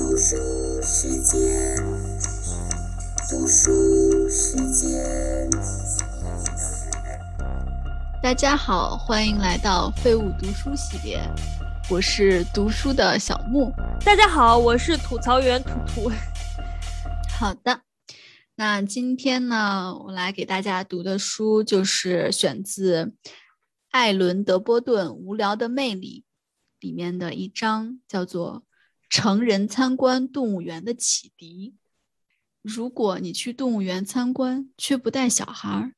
读书时间，读书时间。大家好，欢迎来到废物读书系列，我是读书的小木。大家好，我是吐槽员图图。好的，那今天呢，我来给大家读的书就是选自艾伦·德波顿《无聊的魅力》里面的一章，叫做。成人参观动物园的启迪。如果你去动物园参观却不带小孩，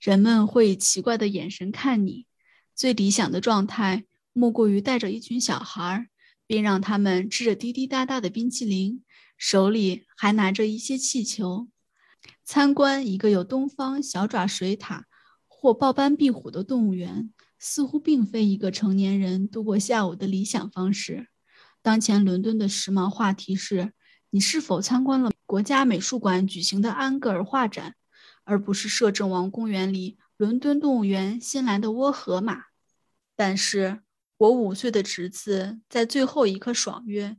人们会以奇怪的眼神看你。最理想的状态莫过于带着一群小孩，并让他们吃着滴滴答答的冰淇淋，手里还拿着一些气球。参观一个有东方小爪水獭或豹斑壁虎的动物园，似乎并非一个成年人度过下午的理想方式。当前伦敦的时髦话题是：你是否参观了国家美术馆举行的安格尔画展，而不是摄政王公园里伦敦动物园新来的涡河马？但是我五岁的侄子在最后一刻爽约，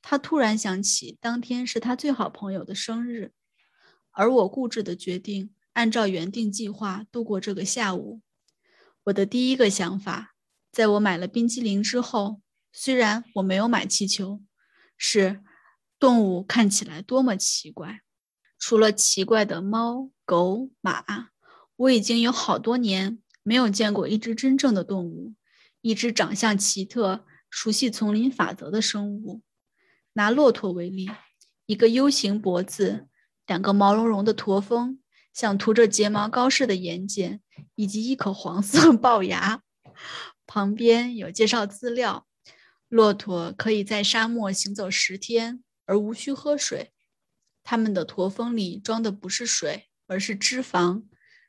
他突然想起当天是他最好朋友的生日，而我固执地决定按照原定计划度过这个下午。我的第一个想法，在我买了冰激凌之后。虽然我没有买气球，是动物看起来多么奇怪！除了奇怪的猫、狗、马，我已经有好多年没有见过一只真正的动物，一只长相奇特、熟悉丛林法则的生物。拿骆驼为例，一个 U 型脖子，两个毛茸茸的驼峰，像涂着睫毛膏似的眼睑，以及一口黄色 龅牙。旁边有介绍资料。骆驼可以在沙漠行走十天而无需喝水，它们的驼峰里装的不是水，而是脂肪。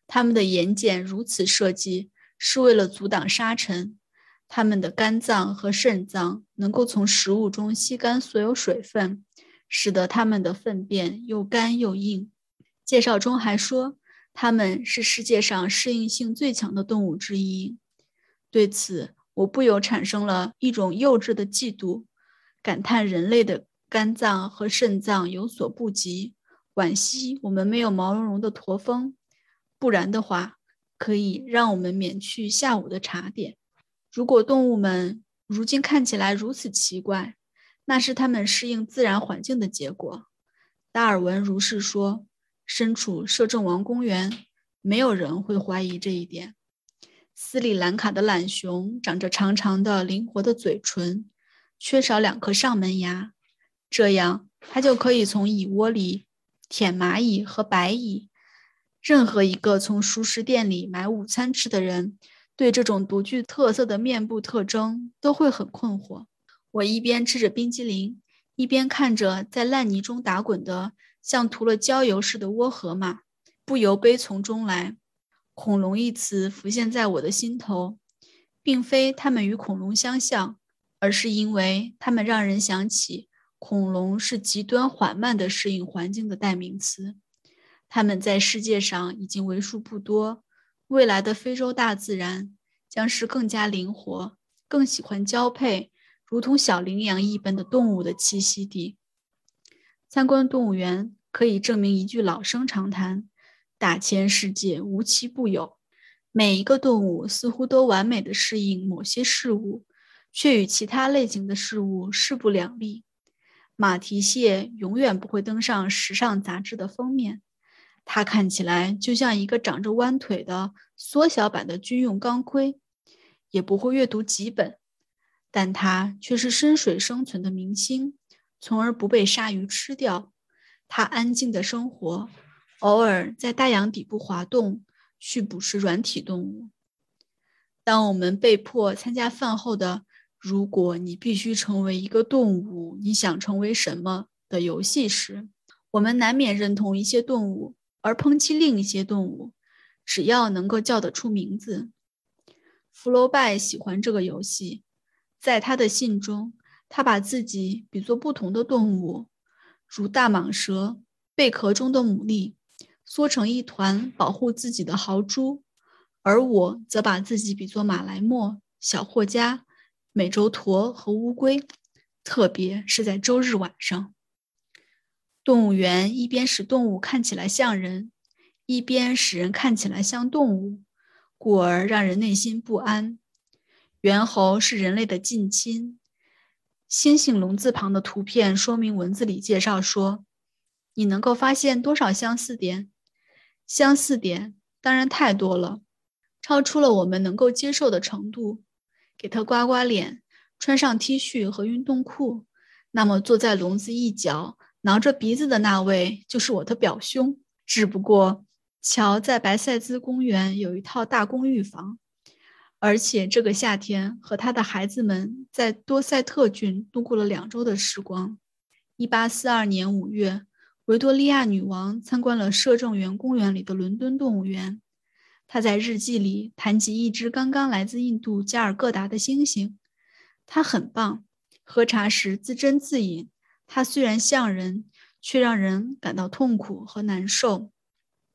它们的眼睑如此设计是为了阻挡沙尘。它们的肝脏和肾脏能够从食物中吸干所有水分，使得它们的粪便又干又硬。介绍中还说，它们是世界上适应性最强的动物之一。对此。我不由产生了一种幼稚的嫉妒，感叹人类的肝脏和肾脏有所不及，惋惜我们没有毛茸茸的驼峰，不然的话，可以让我们免去下午的茶点。如果动物们如今看起来如此奇怪，那是它们适应自然环境的结果。达尔文如是说。身处摄政王公园，没有人会怀疑这一点。斯里兰卡的懒熊长着长长的、灵活的嘴唇，缺少两颗上门牙，这样它就可以从蚁窝里舔蚂蚁和白蚁。任何一个从熟食店里买午餐吃的人，对这种独具特色的面部特征都会很困惑。我一边吃着冰激凌，一边看着在烂泥中打滚的像涂了焦油似的涡河马，不由悲从中来。恐龙一词浮现在我的心头，并非它们与恐龙相像，而是因为它们让人想起恐龙是极端缓慢的适应环境的代名词。它们在世界上已经为数不多，未来的非洲大自然将是更加灵活、更喜欢交配，如同小羚羊一般的动物的栖息地。参观动物园可以证明一句老生常谈。大千世界无奇不有，每一个动物似乎都完美的适应某些事物，却与其他类型的事物势不两立。马蹄蟹永远不会登上时尚杂志的封面，它看起来就像一个长着弯腿的缩小版的军用钢盔，也不会阅读几本，但它却是深水生存的明星，从而不被鲨鱼吃掉。它安静的生活。偶尔在大洋底部滑动，去捕食软体动物。当我们被迫参加饭后的“如果你必须成为一个动物，你想成为什么”的游戏时，我们难免认同一些动物，而抨击另一些动物，只要能够叫得出名字。福楼拜喜欢这个游戏，在他的信中，他把自己比作不同的动物，如大蟒蛇、贝壳中的牡蛎。缩成一团保护自己的豪猪，而我则把自己比作马来貘、小霍加、美洲驼和乌龟。特别是在周日晚上。动物园一边使动物看起来像人，一边使人看起来像动物，故而让人内心不安。猿猴是人类的近亲。猩猩龙字旁的图片说明文字里介绍说：“你能够发现多少相似点？相似点当然太多了，超出了我们能够接受的程度。给他刮刮脸，穿上 T 恤和运动裤，那么坐在笼子一角。”挠着鼻子的那位就是我的表兄，只不过乔在白塞兹公园有一套大公寓房，而且这个夏天和他的孩子们在多塞特郡度过了两周的时光。一八四二年五月，维多利亚女王参观了摄政园公园里的伦敦动物园，她在日记里谈及一只刚刚来自印度加尔各答的猩猩，它很棒，喝茶时自斟自饮。它虽然像人，却让人感到痛苦和难受。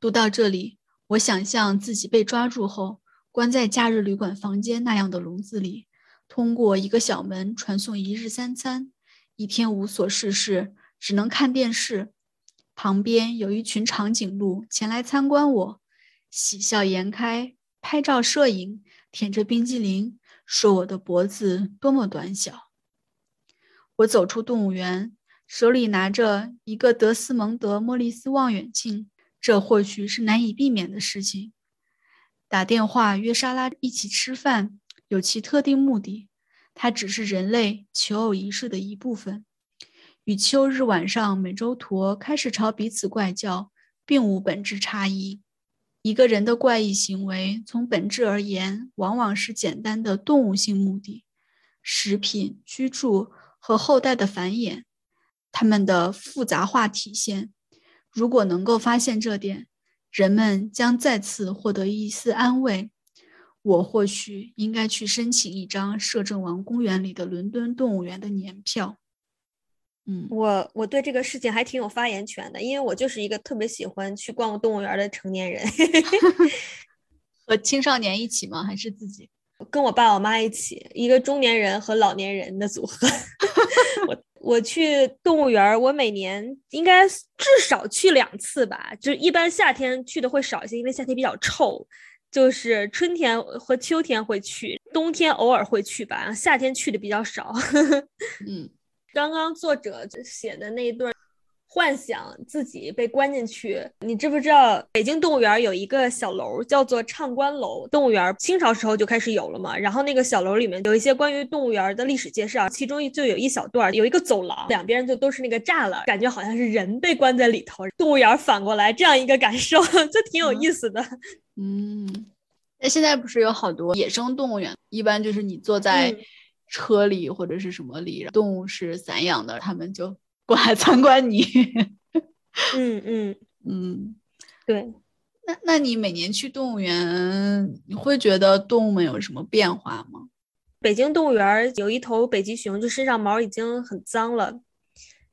读到这里，我想象自己被抓住后，关在假日旅馆房间那样的笼子里，通过一个小门传送一日三餐，一天无所事事，只能看电视。旁边有一群长颈鹿前来参观我，喜笑颜开，拍照摄影，舔着冰激凌，说我的脖子多么短小。我走出动物园。手里拿着一个德斯蒙德·莫利斯望远镜，这或许是难以避免的事情。打电话约莎拉一起吃饭有其特定目的，它只是人类求偶仪式的一部分，与秋日晚上美洲驼开始朝彼此怪叫并无本质差异。一个人的怪异行为，从本质而言，往往是简单的动物性目的：食品、居住和后代的繁衍。他们的复杂化体现，如果能够发现这点，人们将再次获得一丝安慰。我或许应该去申请一张摄政王公园里的伦敦动物园的年票。嗯，我我对这个事情还挺有发言权的，因为我就是一个特别喜欢去逛动物园的成年人。和青少年一起吗？还是自己？跟我爸我妈一起，一个中年人和老年人的组合。我。我去动物园，我每年应该至少去两次吧。就一般夏天去的会少一些，因为夏天比较臭。就是春天和秋天会去，冬天偶尔会去吧。夏天去的比较少。嗯，刚刚作者写的那一段。幻想自己被关进去，你知不知道北京动物园有一个小楼叫做畅观楼？动物园清朝时候就开始有了嘛。然后那个小楼里面有一些关于动物园的历史介绍，其中就有一小段，有一个走廊，两边就都是那个栅栏，感觉好像是人被关在里头，动物园反过来这样一个感受，就挺有意思的。嗯，那现在不是有好多野生动物园？一般就是你坐在车里或者是什么里，动物是散养的，他们就。过 来参观你，嗯嗯 嗯，对。那那你每年去动物园，你会觉得动物们有什么变化吗？北京动物园有一头北极熊，就身上毛已经很脏了，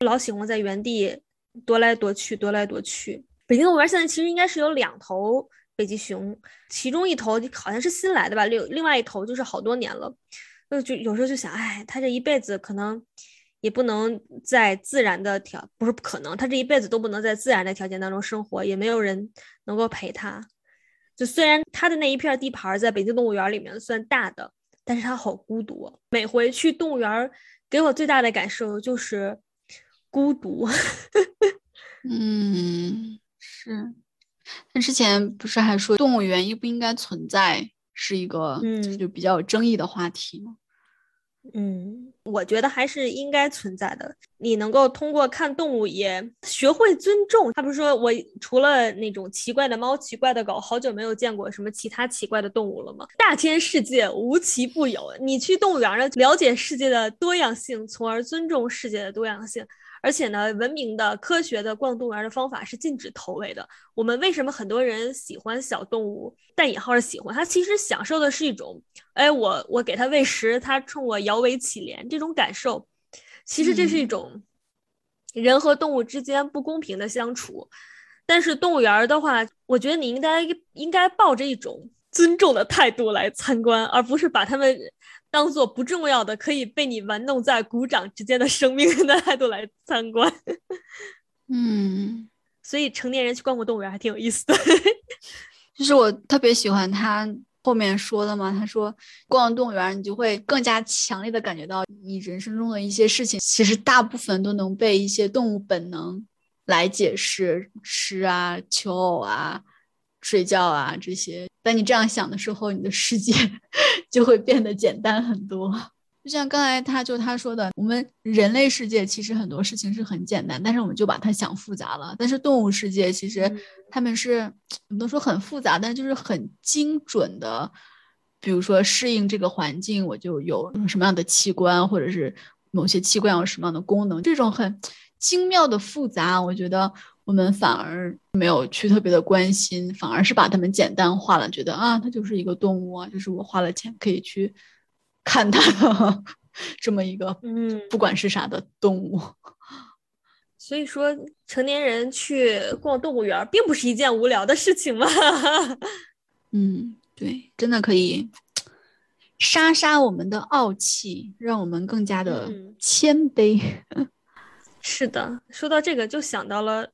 老喜欢在原地踱来踱去，踱来踱去。北京动物园现在其实应该是有两头北极熊，其中一头好像是新来的吧，另另外一头就是好多年了。那就有时候就想，哎，它这一辈子可能。也不能在自然的条，不是不可能，他这一辈子都不能在自然的条件当中生活，也没有人能够陪他。就虽然他的那一片地盘在北京动物园里面算大的，但是他好孤独。每回去动物园，给我最大的感受就是孤独。嗯，是。那之前不是还说动物园应不应该存在，是一个就比较有争议的话题吗？嗯，我觉得还是应该存在的。你能够通过看动物也学会尊重。他不是说我除了那种奇怪的猫、奇怪的狗，好久没有见过什么其他奇怪的动物了吗？大千世界无奇不有。你去动物园呢，了解世界的多样性，从而尊重世界的多样性。而且呢，文明的、科学的逛动物园的方法是禁止投喂的。我们为什么很多人喜欢小动物？带引号的喜欢，他其实享受的是一种，哎，我我给它喂食，它冲我摇尾乞怜，这种感受，其实这是一种人和动物之间不公平的相处。但是动物园的话，我觉得你应该应该抱着一种。尊重的态度来参观，而不是把他们当做不重要的、可以被你玩弄在鼓掌之间的生命的态度来参观。嗯，所以成年人去逛逛动物园还挺有意思的。就是我特别喜欢他后面说的嘛，他说逛动物园你就会更加强烈的感觉到你人生中的一些事情，其实大部分都能被一些动物本能来解释，吃啊、求偶啊、睡觉啊这些。当你这样想的时候，你的世界 就会变得简单很多。就像刚才他就他说的，我们人类世界其实很多事情是很简单，但是我们就把它想复杂了。但是动物世界其实他们是不能说很复杂，但就是很精准的。比如说适应这个环境，我就有什么样的器官，或者是某些器官有什么样的功能，这种很精妙的复杂，我觉得我们反而没有去特别的关心，反而是把它们简单化了，觉得啊，它就是一个动物啊，就是我花了钱可以去。看它的 这么一个，嗯，不管是啥的动物，所以说成年人去逛动物园并不是一件无聊的事情嘛。嗯，对，真的可以杀杀我们的傲气，让我们更加的谦卑。是的，说到这个就想到了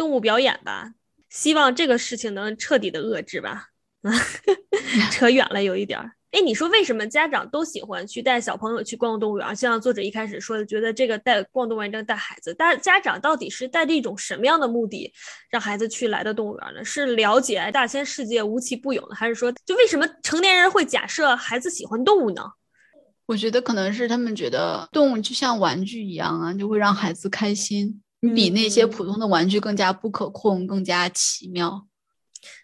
动物表演吧，希望这个事情能彻底的遏制吧。扯远了有一点儿。哎，你说为什么家长都喜欢去带小朋友去逛动物园？就像作者一开始说的，觉得这个带逛动物园，这带孩子，但家长到底是带着一种什么样的目的让孩子去来的动物园呢？是了解大千世界无奇不有呢，还是说，就为什么成年人会假设孩子喜欢动物呢？我觉得可能是他们觉得动物就像玩具一样啊，就会让孩子开心，你比那些普通的玩具更加不可控，更加奇妙。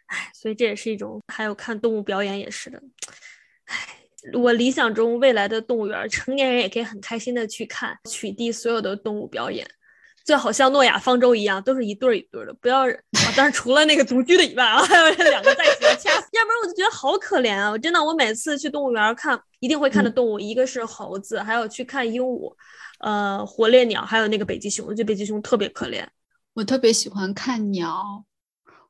哎，所以这也是一种，还有看动物表演也是的。唉，我理想中未来的动物园，成年人也可以很开心的去看，取缔所有的动物表演，最好像诺亚方舟一样，都是一对儿一对儿的，不要，当然除了那个独居的以外啊，还有两个在一起的掐死，要不然我就觉得好可怜啊！我真的，我每次去动物园看，一定会看的动物，一个是猴子，还有去看鹦鹉，呃，火烈鸟，还有那个北极熊，我觉得北极熊特别可怜。我特别喜欢看鸟。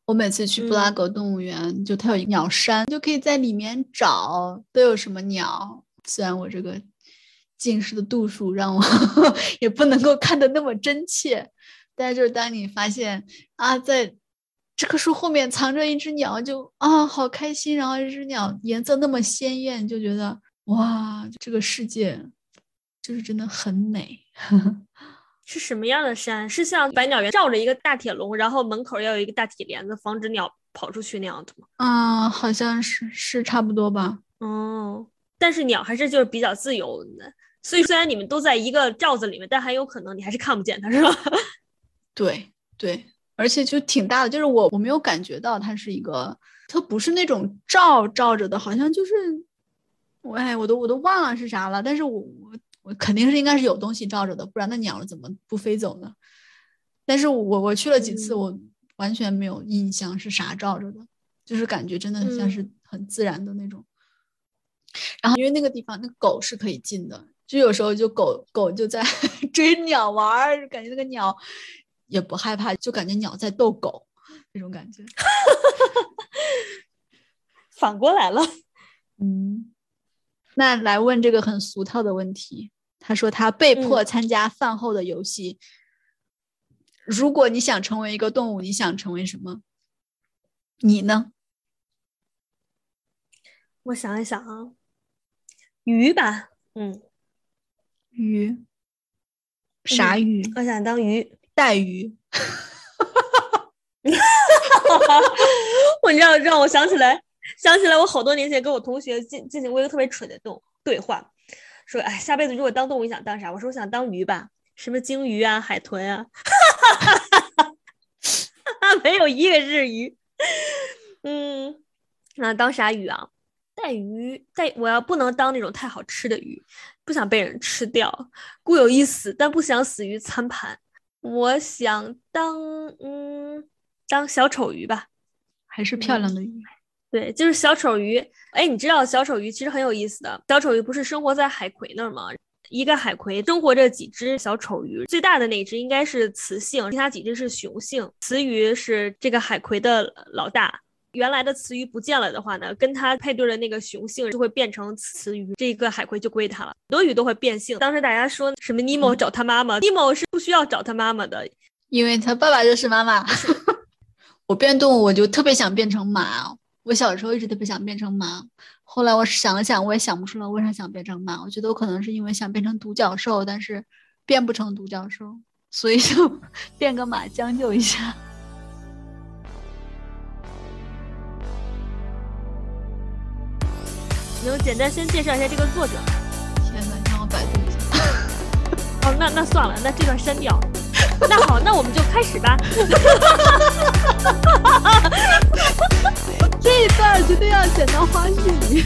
我每次去布拉格动物园，就它有一鸟山，就可以在里面找都有什么鸟。虽然我这个近视的度数让我 也不能够看得那么真切，但是就是当你发现啊，在这棵树后面藏着一只鸟，就啊好开心。然后这只鸟颜色那么鲜艳，就觉得哇，这个世界就是真的很美。是什么样的山？是像百鸟园罩着一个大铁笼，然后门口要有一个大铁帘子，防止鸟跑出去那样子吗？啊，好像是是差不多吧。哦，但是鸟还是就是比较自由的，所以虽然你们都在一个罩子里面，但很有可能你还是看不见它，是吧？对对，而且就挺大的，就是我我没有感觉到它是一个，它不是那种罩罩着的，好像就是我哎，我都我都忘了是啥了，但是我我。我肯定是应该是有东西罩着的，不然那鸟怎么不飞走呢？但是我我去了几次，我完全没有印象是啥罩着的，就是感觉真的像是很自然的那种。然后因为那个地方那狗是可以进的，就有时候就狗狗就在 追鸟玩儿，感觉那个鸟也不害怕，就感觉鸟在逗狗那种感觉。反过来了，嗯，那来问这个很俗套的问题。他说他被迫参加饭后的游戏。如果你想成为一个动物，你想成为什么？你呢？我想一想啊，鱼吧，嗯，鱼，啥鱼？我想当鱼，带鱼。我你知道让我想起来，想起来我好多年前跟我同学进进行过一个特别蠢的动对话。说哎，下辈子如果当动物，你想当啥？我说我想当鱼吧，什么鲸鱼啊、海豚啊，没有一个是鱼。嗯，那当啥鱼啊？带鱼带，我要不能当那种太好吃的鱼，不想被人吃掉，固有一死，但不想死于餐盘。我想当嗯，当小丑鱼吧，还是漂亮的鱼。对，就是小丑鱼。哎，你知道小丑鱼其实很有意思的。小丑鱼不是生活在海葵那儿吗？一个海葵生活着几只小丑鱼，最大的那只应该是雌性，其他几只是雄性。雌鱼是这个海葵的老大。原来的雌鱼不见了的话呢，跟它配对的那个雄性就会变成雌鱼，这个海葵就归它了。很多鱼都会变性。当时大家说什么尼莫找他妈妈，尼莫是不需要找他妈妈的，因为他爸爸就是妈妈。我变动物，我就特别想变成马。我小时候一直特别想变成马，后来我想了想，我也想不出来为啥想变成马。我觉得我可能是因为想变成独角兽，但是变不成独角兽，所以就 变个马将就一下。能简单先介绍一下这个作者？天哪，你让我百度一下。哦，那那算了，那这段删掉。那好，那我们就开始吧。这一段绝对要剪到花絮里。